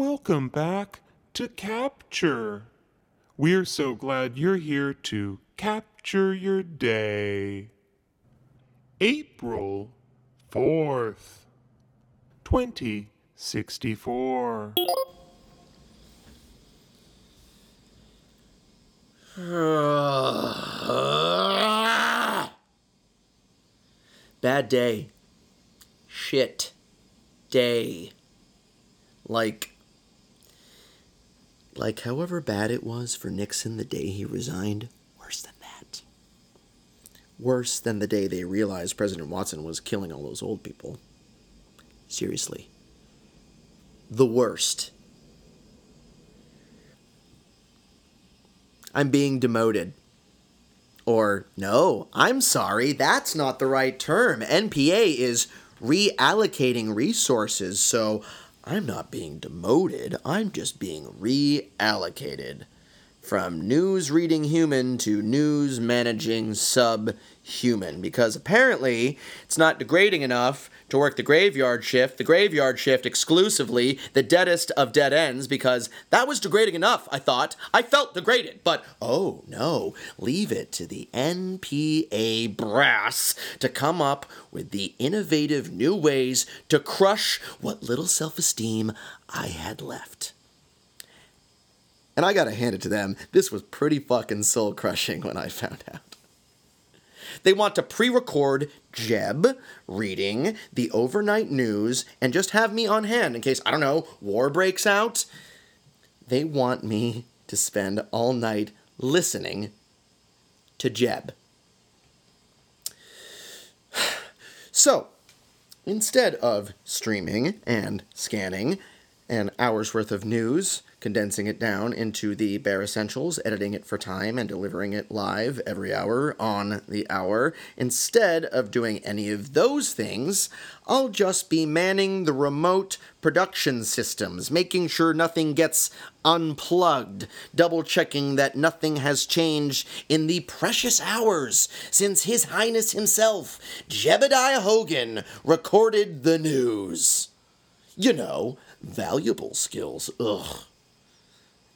Welcome back to Capture. We're so glad you're here to capture your day. April 4th, 2064. Bad day. Shit. Day. Like. Like, however bad it was for Nixon the day he resigned, worse than that. Worse than the day they realized President Watson was killing all those old people. Seriously. The worst. I'm being demoted. Or, no, I'm sorry, that's not the right term. NPA is reallocating resources, so I'm not being demoted, I'm just being reallocated. From news reading human to news managing subhuman. Because apparently it's not degrading enough to work the graveyard shift, the graveyard shift exclusively, the deadest of dead ends, because that was degrading enough, I thought. I felt degraded, but oh no, leave it to the NPA brass to come up with the innovative new ways to crush what little self esteem I had left. And I gotta hand it to them, this was pretty fucking soul crushing when I found out. They want to pre record Jeb reading the overnight news and just have me on hand in case, I don't know, war breaks out. They want me to spend all night listening to Jeb. So, instead of streaming and scanning an hour's worth of news, condensing it down into the bare essentials, editing it for time, and delivering it live every hour on the hour. Instead of doing any of those things, I'll just be manning the remote production systems, making sure nothing gets unplugged, double checking that nothing has changed in the precious hours since His Highness himself, Jebediah Hogan, recorded the news. You know, valuable skills. Ugh.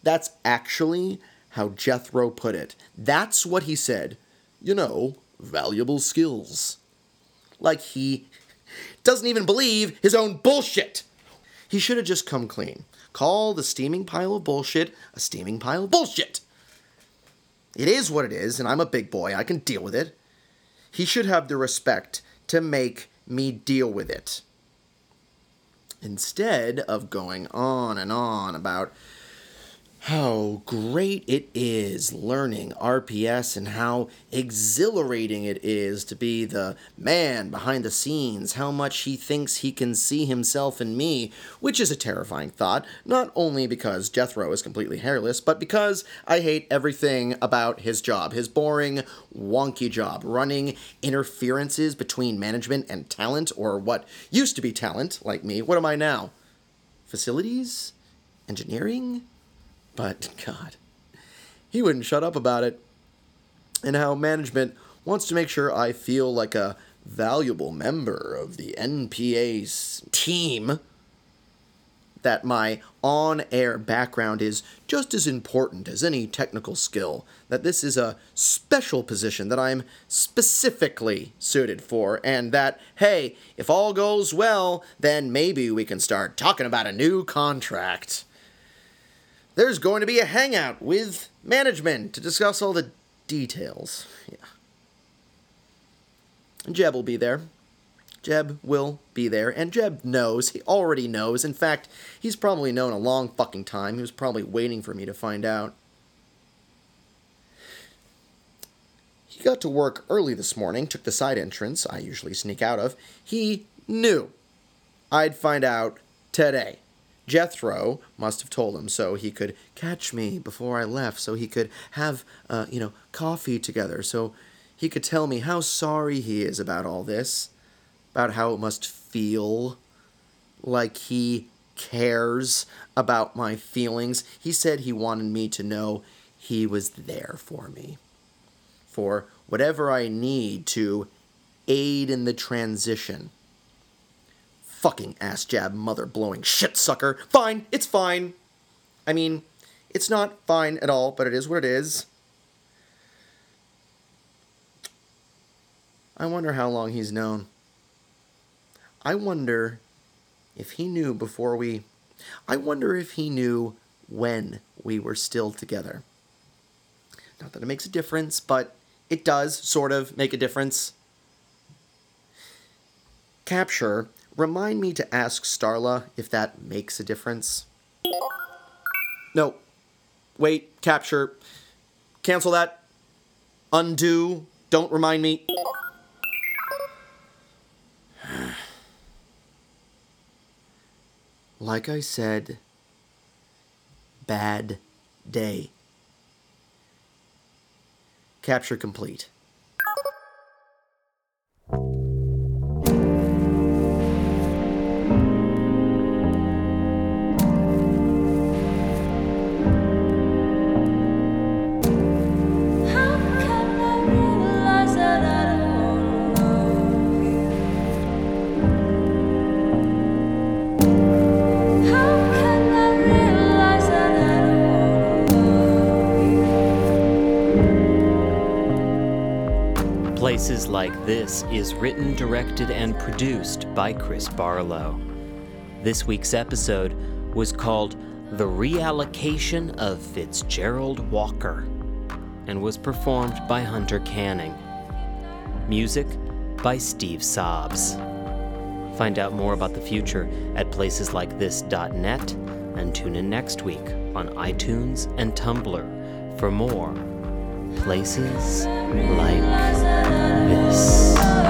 That's actually how Jethro put it. That's what he said. You know, valuable skills. Like he doesn't even believe his own bullshit. He should have just come clean. Call the steaming pile of bullshit a steaming pile of bullshit. It is what it is, and I'm a big boy. I can deal with it. He should have the respect to make me deal with it. Instead of going on and on about how great it is learning RPS and how exhilarating it is to be the man behind the scenes, how much he thinks he can see himself in me, which is a terrifying thought, not only because Jethro is completely hairless, but because I hate everything about his job, his boring, wonky job, running interferences between management and talent, or what used to be talent, like me. What am I now? Facilities? Engineering? But, God, he wouldn't shut up about it. And how management wants to make sure I feel like a valuable member of the NPA's team. That my on air background is just as important as any technical skill. That this is a special position that I'm specifically suited for. And that, hey, if all goes well, then maybe we can start talking about a new contract there's going to be a hangout with management to discuss all the details. Yeah. And Jeb will be there. Jeb will be there, and Jeb knows. He already knows. In fact, he's probably known a long fucking time. He was probably waiting for me to find out. He got to work early this morning, took the side entrance I usually sneak out of. He knew I'd find out today. Jethro must have told him so he could catch me before I left, so he could have, uh, you know, coffee together, so he could tell me how sorry he is about all this, about how it must feel like he cares about my feelings. He said he wanted me to know he was there for me, for whatever I need to aid in the transition Fucking ass jab, mother blowing shit sucker. Fine, it's fine. I mean, it's not fine at all, but it is what it is. I wonder how long he's known. I wonder if he knew before we. I wonder if he knew when we were still together. Not that it makes a difference, but it does sort of make a difference. Capture, remind me to ask Starla if that makes a difference. No. Wait, capture. Cancel that. Undo. Don't remind me. like I said, bad day. Capture complete. Places Like This is written, directed, and produced by Chris Barlow. This week's episode was called The Reallocation of Fitzgerald Walker and was performed by Hunter Canning. Music by Steve Sobs. Find out more about the future at placeslikethis.net and tune in next week on iTunes and Tumblr for more Places Like This.